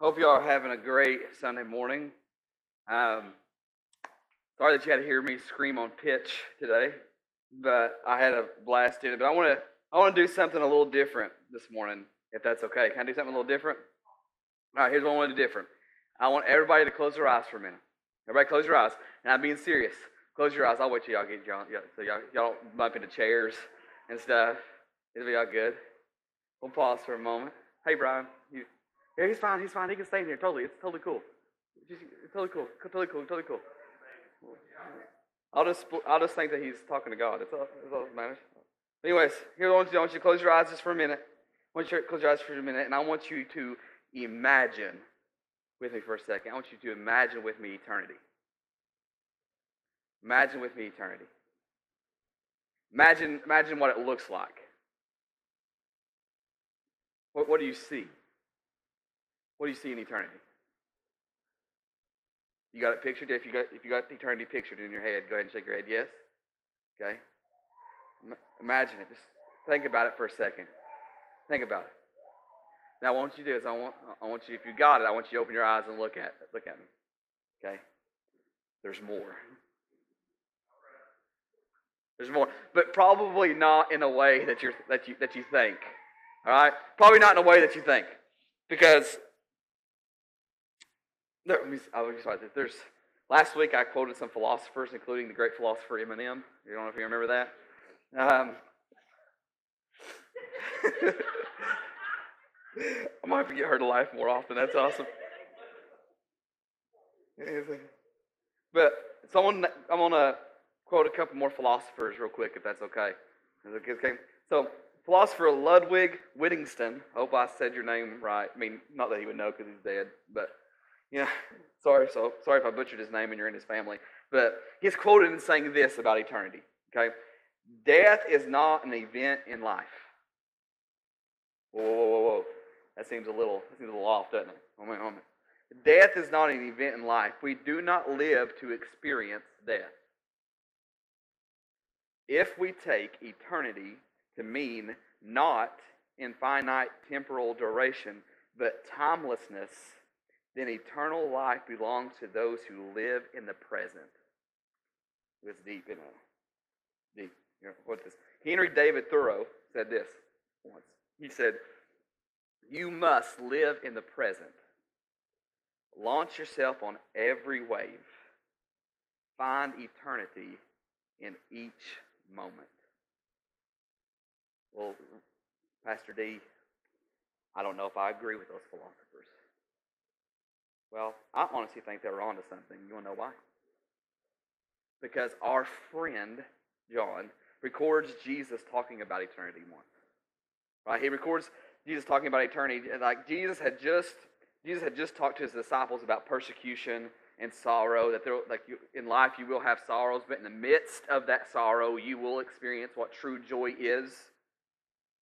Hope you all are having a great Sunday morning. Um, sorry that you had to hear me scream on pitch today, but I had a blast in it. But I want to I want to do something a little different this morning, if that's okay. Can I do something a little different? All right, here's what I want to do different. I want everybody to close their eyes for a minute. Everybody, close your eyes. And I'm being serious. Close your eyes. I'll wait till y'all get y'all, so y'all, y'all don't bump into chairs and stuff. It'll be all good. We'll pause for a moment. Hey, Brian. Yeah, he's fine. He's fine. He can stay in here. Totally. It's totally cool. It's totally cool. Totally cool. Totally cool. I'll just I'll just think that he's talking to God. That's all, that's all that matters. Anyways, here I want you, I want you to close your eyes just for a minute. I want you to close your eyes for a minute, and I want you to imagine with me for a second. I want you to imagine with me eternity. Imagine with me eternity. Imagine, imagine what it looks like. What, what do you see? What do you see in eternity? You got it pictured? If you got if you got eternity pictured in your head, go ahead and shake your head. Yes. Okay. Imagine it. Just think about it for a second. Think about it. Now, what I want you to do is I want I want you if you got it, I want you to open your eyes and look at look at me. Okay. There's more. There's more, but probably not in a way that you that you that you think. All right, probably not in a way that you think, because there, let me, I'll just this. There's last week I quoted some philosophers, including the great philosopher Eminem. You don't know if you remember that. Um, I might get her to laugh more often. That's awesome. But so I'm gonna, I'm gonna quote a couple more philosophers real quick, if that's okay. okay. So philosopher Ludwig Wittgenstein. Hope I said your name right. I mean, not that he would know because he's dead, but you know, sorry. So sorry if I butchered his name and you're in his family. But he's quoted in saying this about eternity. Okay, death is not an event in life. Whoa, whoa, whoa, whoa. That seems a little, that seems a little off, doesn't it? Moment, moment. Death is not an event in life. We do not live to experience death. If we take eternity to mean not infinite temporal duration, but timelessness, then eternal life belongs to those who live in the present. It's deep, you know. Deep. You know, what this? Henry David Thoreau said this once. He said, You must live in the present. Launch yourself on every wave. Find eternity in each moment. Well, Pastor D, I don't know if I agree with those philosophers. Well, I honestly think they were onto something. You want to know why? Because our friend, John, records Jesus talking about eternity once. Right? He records Jesus talking about eternity. Like Jesus had just Jesus had just talked to his disciples about persecution and sorrow. That there, like you, in life, you will have sorrows, but in the midst of that sorrow, you will experience what true joy is.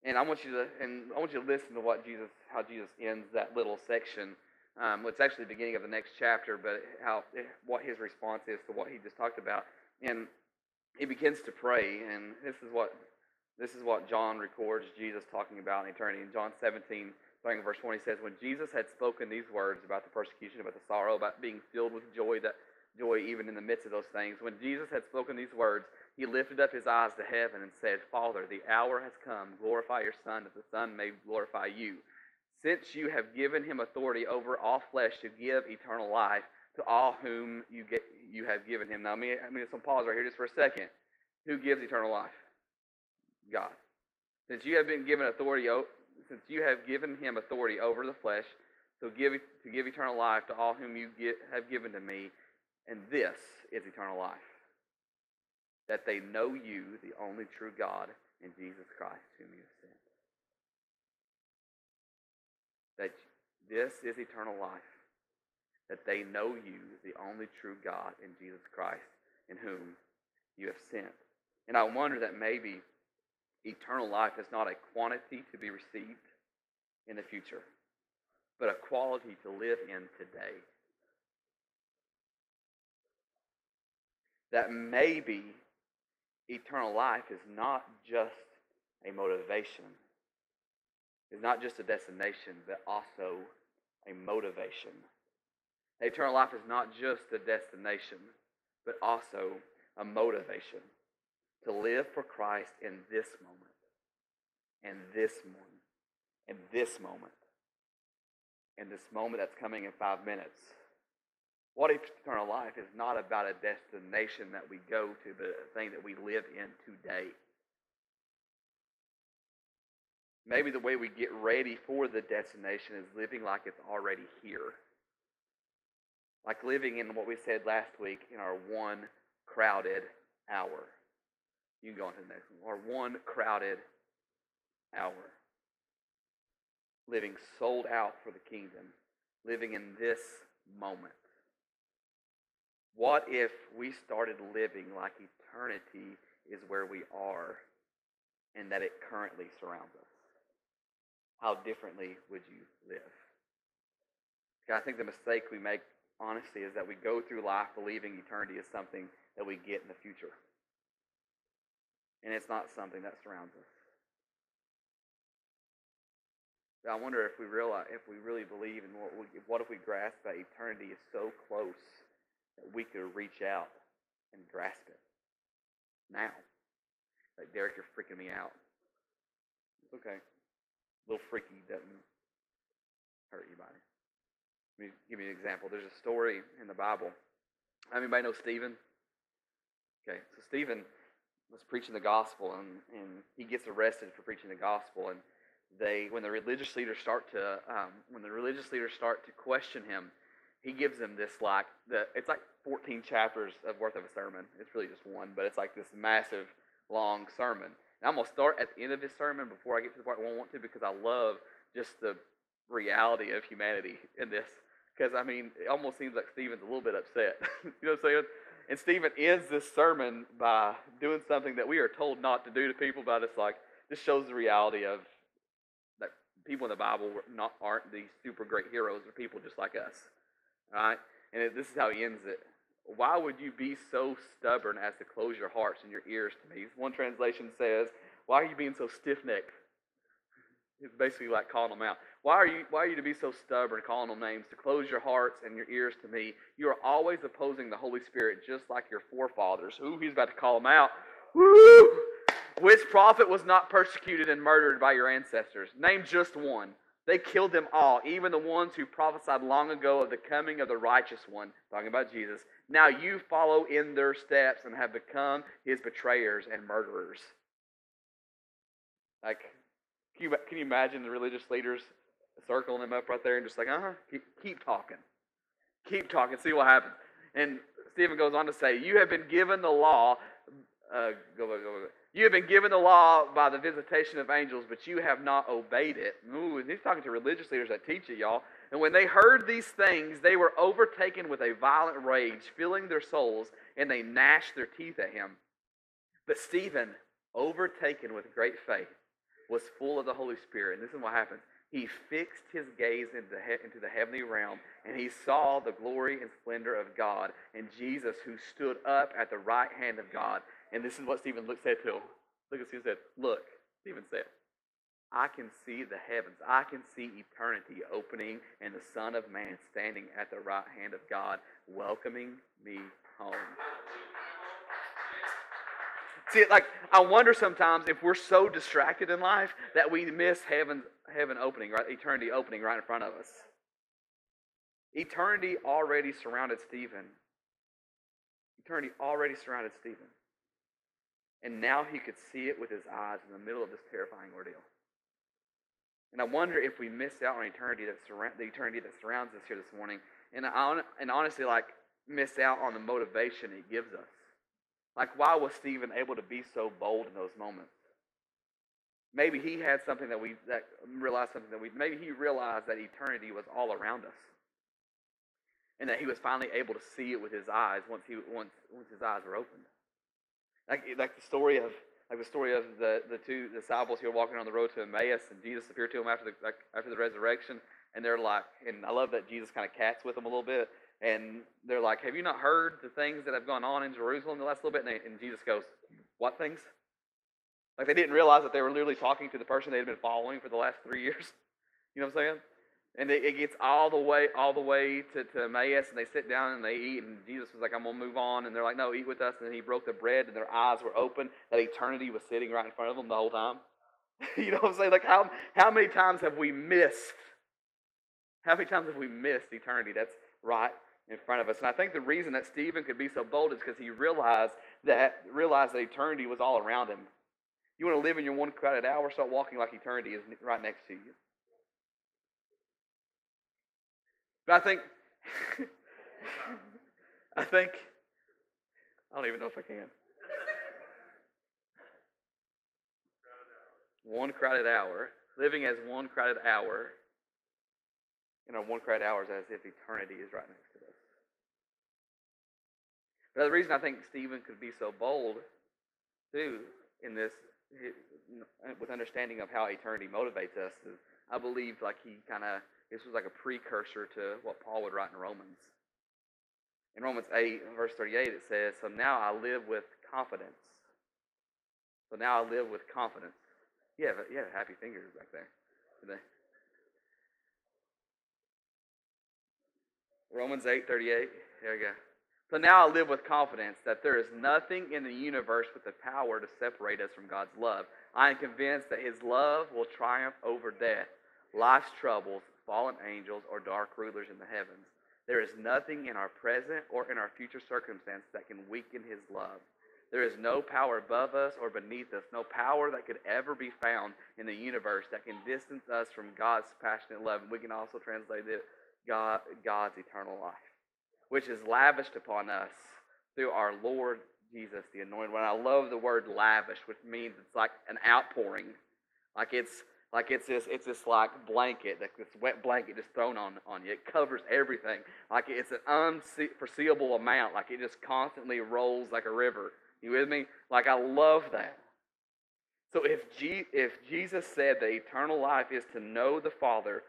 And I want you to, and I want you to listen to what Jesus, how Jesus ends that little section. Um, it's actually the beginning of the next chapter, but how what his response is to what he just talked about. And he begins to pray, and this is what this is what John records Jesus talking about in eternity. In John 17, starting in verse 20, says, When Jesus had spoken these words about the persecution, about the sorrow, about being filled with joy, that joy even in the midst of those things, when Jesus had spoken these words, he lifted up his eyes to heaven and said, Father, the hour has come. Glorify your Son, that the Son may glorify you. Since you have given him authority over all flesh to give eternal life to all whom you, get, you have given him. Now, let me, let me some pause right here just for a second. Who gives eternal life? God. Since you have been given authority, since you have given him authority over the flesh, so give to give eternal life to all whom you get, have given to me, and this is eternal life, that they know you, the only true God, and Jesus Christ, whom you have sent. This is eternal life, that they know you, the only true God, and Jesus Christ, in whom you have sent. And I wonder that maybe eternal life is not a quantity to be received in the future, but a quality to live in today. That maybe eternal life is not just a motivation, is not just a destination, but also a motivation. Eternal life is not just a destination, but also a motivation to live for Christ in this moment, and this moment, and this moment, and this moment that's coming in five minutes. What if eternal life is not about a destination that we go to, but a thing that we live in today? Maybe the way we get ready for the destination is living like it's already here. Like living in what we said last week in our one crowded hour. You can go on to the next one. Our one crowded hour. Living sold out for the kingdom. Living in this moment. What if we started living like eternity is where we are and that it currently surrounds us? How differently would you live? I think the mistake we make, honestly, is that we go through life believing eternity is something that we get in the future. And it's not something that surrounds us. I wonder if we realize, if we really believe in what, what if we grasp that eternity is so close that we could reach out and grasp it now. Like Derek, you're freaking me out. It's okay little freaky doesn't hurt by. Let me give you an example. There's a story in the Bible. Anybody know Stephen? Okay, so Stephen was preaching the gospel, and, and he gets arrested for preaching the gospel. And they, when the religious leaders start to, um, when the religious leaders start to question him, he gives them this like the, it's like 14 chapters of worth of a sermon. It's really just one, but it's like this massive, long sermon. And I'm going to start at the end of his sermon before I get to the part I want to because I love just the reality of humanity in this. Because, I mean, it almost seems like Stephen's a little bit upset. you know what I'm saying? And Stephen ends this sermon by doing something that we are told not to do to people, but it's like, this shows the reality of that people in the Bible not, aren't these super great heroes, they're people just like us. All right? And it, this is how he ends it. Why would you be so stubborn as to close your hearts and your ears to me? One translation says, Why are you being so stiff necked? It's basically like calling them out. Why are you why are you to be so stubborn, calling them names, to close your hearts and your ears to me? You are always opposing the Holy Spirit, just like your forefathers. Ooh, he's about to call them out. Woo! Which prophet was not persecuted and murdered by your ancestors? Name just one. They killed them all, even the ones who prophesied long ago of the coming of the righteous one, talking about Jesus. Now you follow in their steps and have become his betrayers and murderers. Like, can you, can you imagine the religious leaders circling him up right there and just like, uh huh, keep, keep talking. Keep talking, see what happens. And Stephen goes on to say, You have been given the law. Uh, go, go, go, you have been given the law by the visitation of angels, but you have not obeyed it. Ooh, he's talking to religious leaders that teach it, y'all. And when they heard these things, they were overtaken with a violent rage, filling their souls, and they gnashed their teeth at him. But Stephen, overtaken with great faith, was full of the Holy Spirit. And this is what happens. He fixed his gaze into, he- into the heavenly realm, and he saw the glory and splendor of God, and Jesus, who stood up at the right hand of God. And this is what Stephen said to him. Look at Stephen said, Look, Stephen said, I can see the heavens. I can see eternity opening and the Son of Man standing at the right hand of God, welcoming me home. See, like I wonder sometimes if we're so distracted in life that we miss heaven, heaven opening, right? Eternity opening right in front of us. Eternity already surrounded Stephen. Eternity already surrounded Stephen. And now he could see it with his eyes in the middle of this terrifying ordeal. And I wonder if we miss out on eternity that surround, the eternity that surrounds us here this morning, and, and honestly, like, miss out on the motivation it gives us. Like, why was Stephen able to be so bold in those moments? Maybe he had something that we that realized something that we maybe he realized that eternity was all around us, and that he was finally able to see it with his eyes once he once once his eyes were opened. Like, like the story of like the story of the, the two disciples who were walking on the road to Emmaus, and Jesus appeared to them after the after the resurrection, and they're like, and I love that Jesus kind of cats with them a little bit, and they're like, "Have you not heard the things that have gone on in Jerusalem the last little bit?" And, they, and Jesus goes, "What things?" Like they didn't realize that they were literally talking to the person they had been following for the last three years. You know what I'm saying? And it, it gets all the way all the way to, to Emmaus, and they sit down and they eat. And Jesus was like, "I'm gonna move on," and they're like, "No, eat with us." And he broke the bread, and their eyes were open. That eternity was sitting right in front of them the whole time. you know what I'm saying? Like how how many times have we missed? How many times have we missed eternity? That's right in front of us. And I think the reason that Stephen could be so bold is because he realized that realized that eternity was all around him. You want to live in your one crowded hour, start walking like eternity is right next to you. But I think I think I don't even know if I can. One crowded hour, living as one crowded hour, you know, one crowded hour is as if eternity is right next to us. But the reason I think Stephen could be so bold, too, in this, with understanding of how eternity motivates us, I believe like he kind of, this was like a precursor to what Paul would write in Romans. In Romans 8, verse 38, it says, So now I live with confidence. So now I live with confidence. Yeah, yeah, happy fingers back there. Romans 8, 38. There we go. So now I live with confidence that there is nothing in the universe with the power to separate us from God's love. I am convinced that His love will triumph over death, life's troubles, fallen angels, or dark rulers in the heavens. There is nothing in our present or in our future circumstance that can weaken His love. There is no power above us or beneath us, no power that could ever be found in the universe that can distance us from God's passionate love. And we can also translate it God, God's eternal life which is lavished upon us through our Lord Jesus, the Anointed One. I love the word lavish, which means it's like an outpouring, like it's like it's this it's this like blanket, like this wet blanket just thrown on on you. It covers everything, like it's an unforeseeable amount, like it just constantly rolls like a river. You with me? Like I love that. So if if Jesus said that eternal life is to know the Father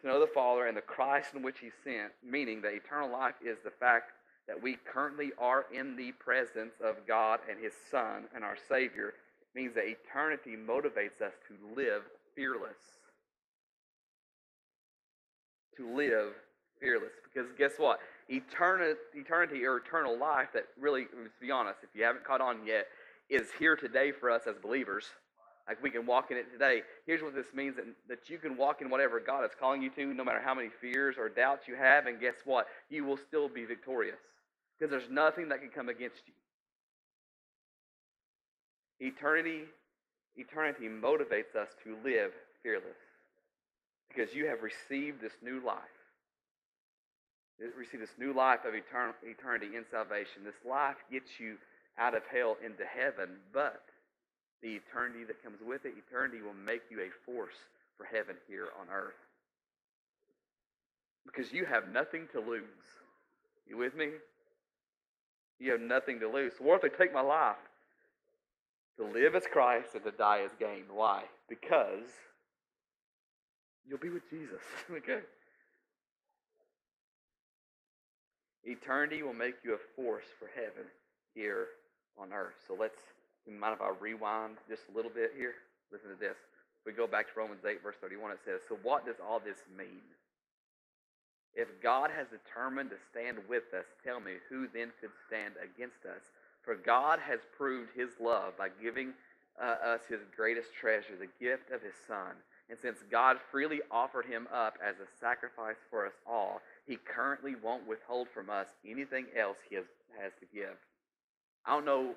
to know the Father and the Christ in which He sent, meaning that eternal life is the fact that we currently are in the presence of God and His Son and our Savior, means that eternity motivates us to live fearless. To live fearless. Because guess what? Eternity, eternity or eternal life, that really, let's be honest, if you haven't caught on yet, is here today for us as believers. Like we can walk in it today. Here's what this means that, that you can walk in whatever God is calling you to, no matter how many fears or doubts you have, and guess what? You will still be victorious. Because there's nothing that can come against you. Eternity, eternity motivates us to live fearless. Because you have received this new life. Receive this new life of eternity in salvation. This life gets you out of hell into heaven, but the eternity that comes with it. Eternity will make you a force for heaven here on earth. Because you have nothing to lose. You with me? You have nothing to lose. So if they take my life? To live as Christ and to die as gain. Why? Because you'll be with Jesus. okay? Eternity will make you a force for heaven here on earth. So let's you mind if I rewind just a little bit here? Listen to this. If We go back to Romans 8, verse 31. It says, So what does all this mean? If God has determined to stand with us, tell me, who then could stand against us? For God has proved his love by giving uh, us his greatest treasure, the gift of his Son. And since God freely offered him up as a sacrifice for us all, he currently won't withhold from us anything else he has, has to give. I don't know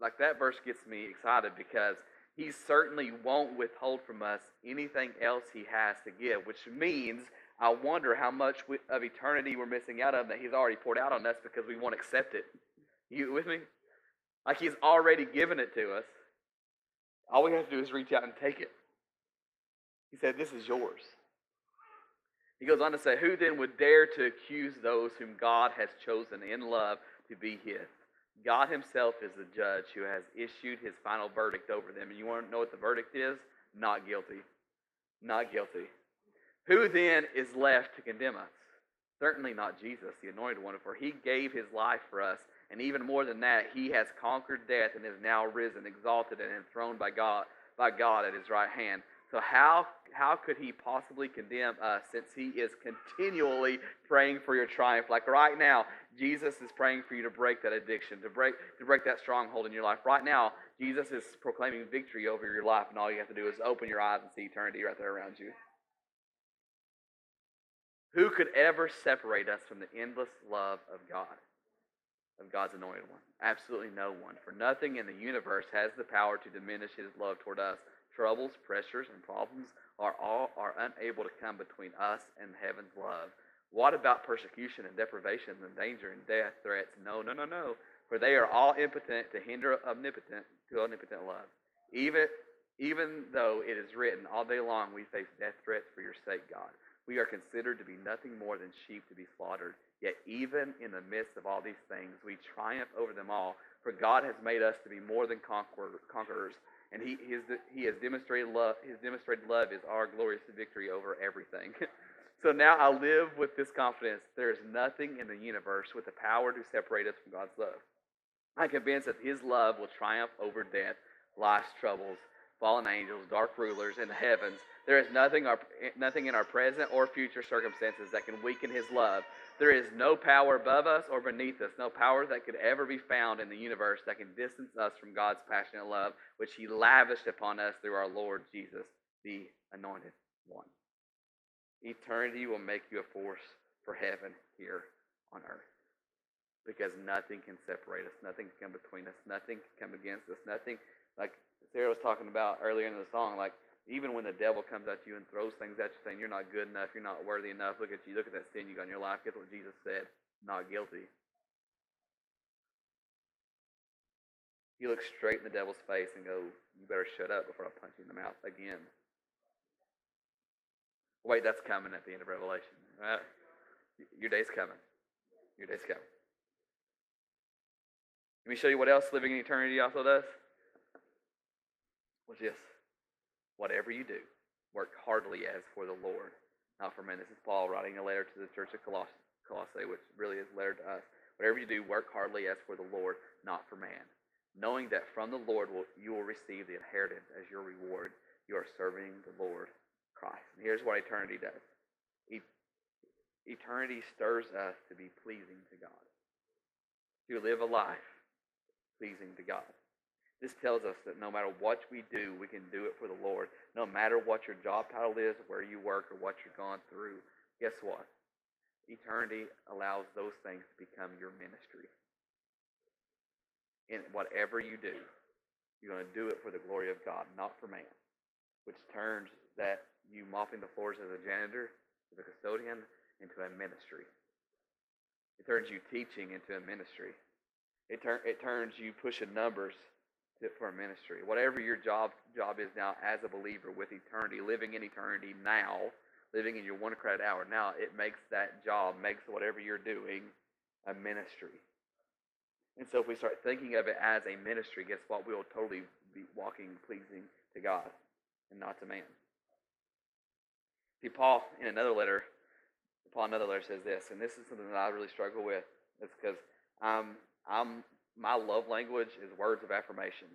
like that verse gets me excited because he certainly won't withhold from us anything else he has to give, which means I wonder how much of eternity we're missing out of that he's already poured out on us because we won't accept it. You with me? Like he's already given it to us. All we have to do is reach out and take it. He said, This is yours. He goes on to say, Who then would dare to accuse those whom God has chosen in love to be his? God Himself is the judge who has issued His final verdict over them. And you want to know what the verdict is? Not guilty. Not guilty. Who then is left to condemn us? Certainly not Jesus, the anointed one, for He gave His life for us. And even more than that, He has conquered death and is now risen, exalted, and enthroned by God, by God at His right hand. So how how could he possibly condemn us since he is continually praying for your triumph? Like right now, Jesus is praying for you to break that addiction, to break to break that stronghold in your life. Right now, Jesus is proclaiming victory over your life, and all you have to do is open your eyes and see eternity right there around you. Who could ever separate us from the endless love of God, of God's anointed one? Absolutely no one. For nothing in the universe has the power to diminish his love toward us troubles, pressures, and problems are all are unable to come between us and heaven's love. What about persecution and deprivation and danger and death threats? No, no, no, no. For they are all impotent to hinder omnipotent to omnipotent love. Even even though it is written all day long we face death threats for your sake, God. We are considered to be nothing more than sheep to be slaughtered. Yet even in the midst of all these things, we triumph over them all. For God has made us to be more than conquerors and he, he, has, he has demonstrated love. His demonstrated love is our glorious victory over everything. so now I live with this confidence. There is nothing in the universe with the power to separate us from God's love. I'm convinced that His love will triumph over death, life's troubles, fallen angels, dark rulers in the heavens. There is nothing, our, nothing in our present or future circumstances that can weaken His love. There is no power above us or beneath us, no power that could ever be found in the universe that can distance us from God's passionate love, which He lavished upon us through our Lord Jesus, the Anointed One. Eternity will make you a force for heaven here on earth. Because nothing can separate us, nothing can come between us, nothing can come against us, nothing, like Sarah was talking about earlier in the song, like even when the devil comes at you and throws things at you saying you're not good enough, you're not worthy enough, look at you, look at that sin you got in your life. Guess what Jesus said? Not guilty. He looks straight in the devil's face and go, You better shut up before I punch you in the mouth again. Wait, that's coming at the end of Revelation. Right? Your day's coming. Your day's coming. Let me show you what else living in eternity also does. What's this? Whatever you do, work heartily as for the Lord, not for men. This is Paul writing a letter to the church of Colossae, which really is a letter to us. Whatever you do, work heartily as for the Lord, not for man. Knowing that from the Lord will, you will receive the inheritance as your reward. You are serving the Lord Christ. And here's what eternity does eternity stirs us to be pleasing to God, to live a life pleasing to God. This tells us that no matter what we do, we can do it for the Lord. No matter what your job title is, where you work, or what you're going through, guess what? Eternity allows those things to become your ministry. In whatever you do, you're going to do it for the glory of God, not for man. Which turns that you mopping the floors as a janitor, as a custodian, into a ministry. It turns you teaching into a ministry. It, tur- it turns you pushing numbers for a ministry. Whatever your job job is now as a believer with eternity, living in eternity now, living in your one crowded hour now, it makes that job, makes whatever you're doing a ministry. And so if we start thinking of it as a ministry, guess what? We will totally be walking pleasing to God and not to man. See, Paul in another letter, Paul another letter says this, and this is something that I really struggle with. It's because I'm I'm my love language is words of affirmation.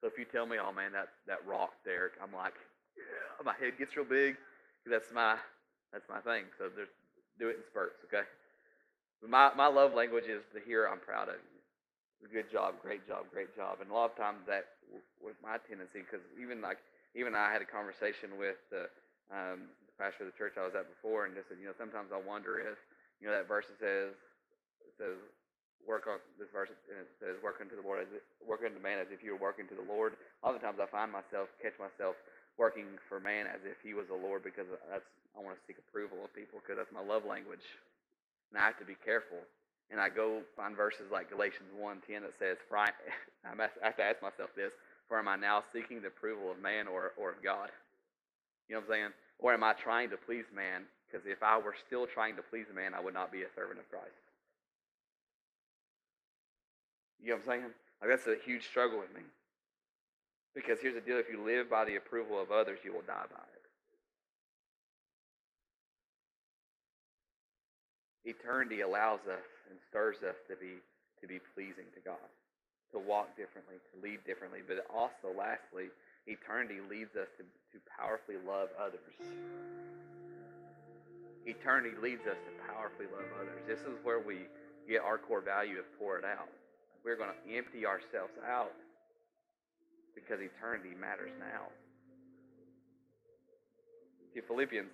So if you tell me, oh man, that that rock, Derek, I'm like, yeah, my head gets real big. because That's my that's my thing. So there's do it in spurts, okay? My my love language is to hear I'm proud of you. Good job, great job, great job. And a lot of times that was my tendency because even like even I had a conversation with the, um, pastor of the church I was at before, and just said, you know, sometimes I wonder if you know that verse says it says work on this verse and it says work unto the Lord as if, work unto man as if you were working to the Lord. A lot of times I find myself catch myself working for man as if he was the Lord because that's I want to seek approval of people because that's my love language. And I have to be careful. And I go find verses like Galatians 1.10 that says, for I, I have to ask myself this, for am I now seeking the approval of man or, or of God? You know what I'm saying? Or am I trying to please man? Because if I were still trying to please man, I would not be a servant of Christ. You know what I'm saying? Like that's a huge struggle with me. Because here's the deal: if you live by the approval of others, you will die by it. Eternity allows us and stirs us to be to be pleasing to God, to walk differently, to lead differently. But also, lastly, eternity leads us to, to powerfully love others. Eternity leads us to powerfully love others. This is where we get our core value of pour it out. We're going to empty ourselves out because eternity matters now. See, Philippians,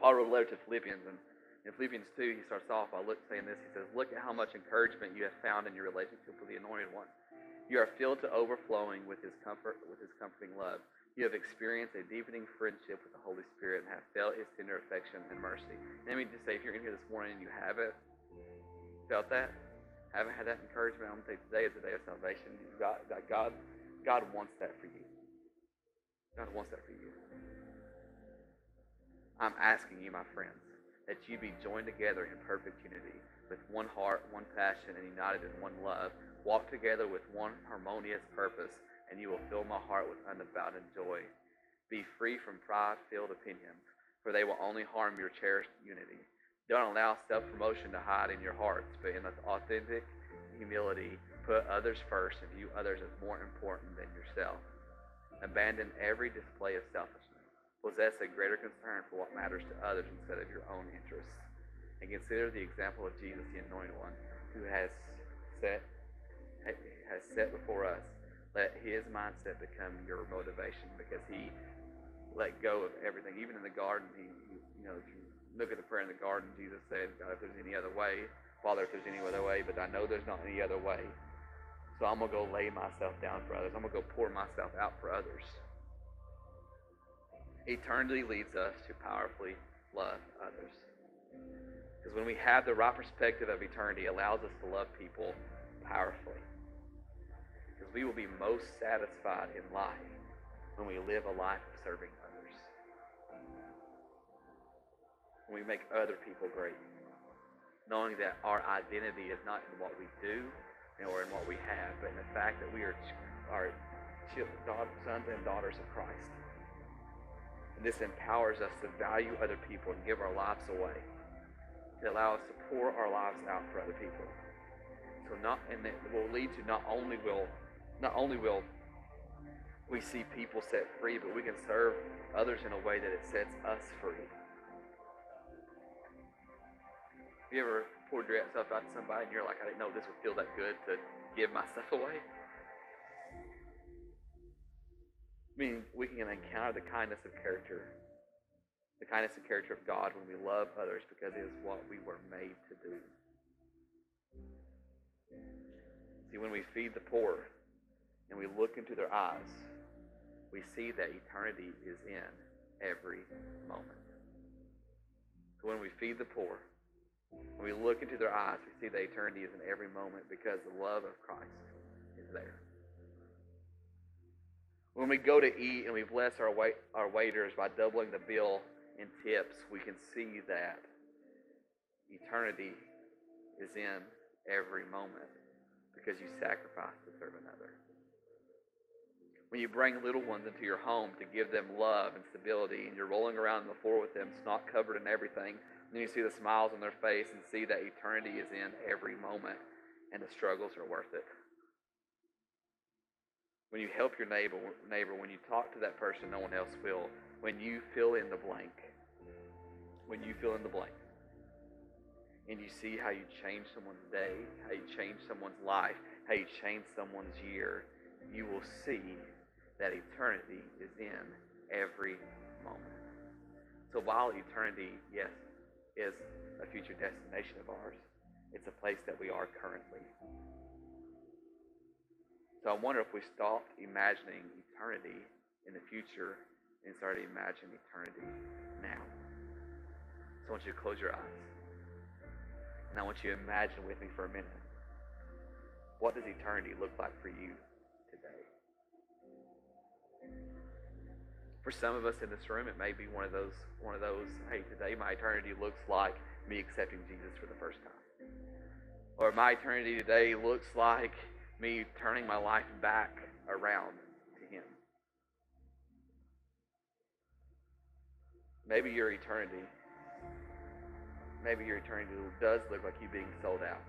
Paul wrote a letter to Philippians, and in Philippians 2, he starts off by saying this. He says, Look at how much encouragement you have found in your relationship with the Anointed One. You are filled to overflowing with his comfort, with his comforting love. You have experienced a deepening friendship with the Holy Spirit and have felt his tender affection and mercy. Let me just say, if you're in here this morning and you haven't felt that, haven't had that encouragement, I'm going to say today is the day of salvation. God, God, God wants that for you. God wants that for you. I'm asking you, my friends, that you be joined together in perfect unity, with one heart, one passion, and united in one love. Walk together with one harmonious purpose, and you will fill my heart with unbounded joy. Be free from pride-filled opinions, for they will only harm your cherished unity. Don't allow self-promotion to hide in your hearts, but in authentic humility, put others first and view others as more important than yourself. Abandon every display of selfishness Possess a greater concern for what matters to others instead of your own interests. And consider the example of Jesus, the Anointed One, who has set has set before us. Let his mindset become your motivation because he let go of everything. Even in the garden, he, you know, if you look at the prayer in the garden, Jesus said, God, if there's any other way, Father, if there's any other way, but I know there's not any other way. So I'm going to go lay myself down for others. I'm going to go pour myself out for others. Eternity leads us to powerfully love others. Because when we have the right perspective of eternity, it allows us to love people powerfully. We will be most satisfied in life when we live a life of serving others. When we make other people great. Knowing that our identity is not in what we do or in what we have, but in the fact that we are, are sons and daughters of Christ. And this empowers us to value other people and give our lives away. It allows us to pour our lives out for other people. So not and it will lead to not only will not only will we see people set free, but we can serve others in a way that it sets us free. You ever poured yourself out to somebody and you're like, I didn't know this would feel that good to give myself away? I mean, we can encounter the kindness of character, the kindness of character of God when we love others because it is what we were made to do. See, when we feed the poor and we look into their eyes, we see that eternity is in every moment. So when we feed the poor, when we look into their eyes, we see that eternity is in every moment because the love of Christ is there. When we go to eat and we bless our wait, our waiters by doubling the bill in tips, we can see that eternity is in every moment because you sacrifice to serve another. When you bring little ones into your home to give them love and stability, and you're rolling around on the floor with them, snot covered and everything, and then you see the smiles on their face and see that eternity is in every moment, and the struggles are worth it. When you help your neighbor, neighbor, when you talk to that person no one else will, when you fill in the blank, when you fill in the blank, and you see how you change someone's day, how you change someone's life, how you change someone's year, you will see that eternity is in every moment. So while eternity, yes, is a future destination of ours, it's a place that we are currently. So I wonder if we stopped imagining eternity in the future and started imagine eternity now. So I want you to close your eyes. And I want you to imagine with me for a minute. What does eternity look like for you For some of us in this room, it may be one of those one of those, hey, today my eternity looks like me accepting Jesus for the first time. Or my eternity today looks like me turning my life back around to Him. Maybe your eternity, maybe your eternity does look like you being sold out.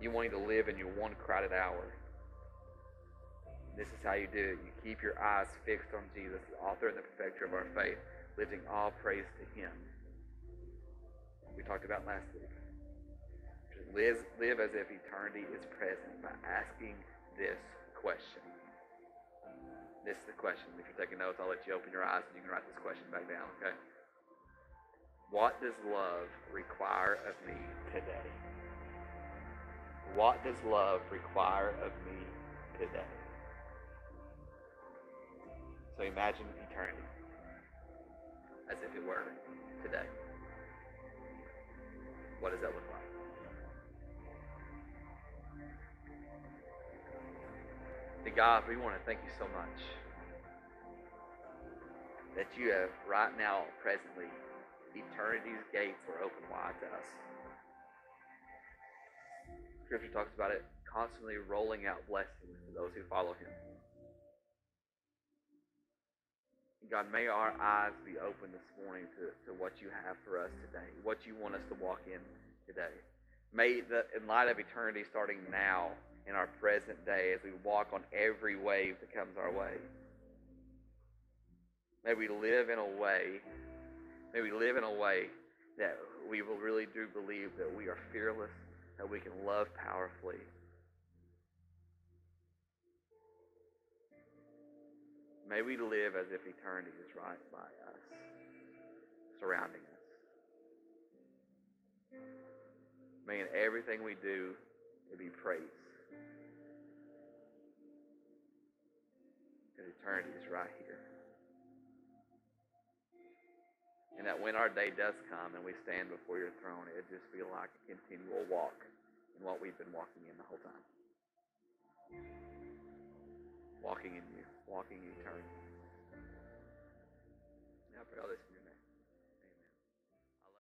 You wanting to live in your one crowded hour. This is how you do it. You keep your eyes fixed on Jesus, the author and the perfecter of our faith, lifting all praise to Him. We talked about last week. Live, live as if eternity is present by asking this question. This is the question. If you're taking notes, I'll let you open your eyes and you can write this question back down, okay? What does love require of me today? What does love require of me today? So imagine eternity as if it were today. What does that look like? To God, we want to thank you so much that you have right now, presently, eternity's gates are open wide to us. Scripture talks about it constantly rolling out blessings to those who follow him. God, may our eyes be open this morning to, to what you have for us today, what you want us to walk in today. May, the, in light of eternity starting now, in our present day, as we walk on every wave that comes our way, may we live in a way, may we live in a way that we will really do believe that we are fearless, that we can love powerfully, May we live as if eternity is right by us, surrounding us. May in everything we do it be praise. Because eternity is right here. And that when our day does come and we stand before your throne, it just feel like a continual walk in what we've been walking in the whole time. Walking in you walking eternity. Now, for others,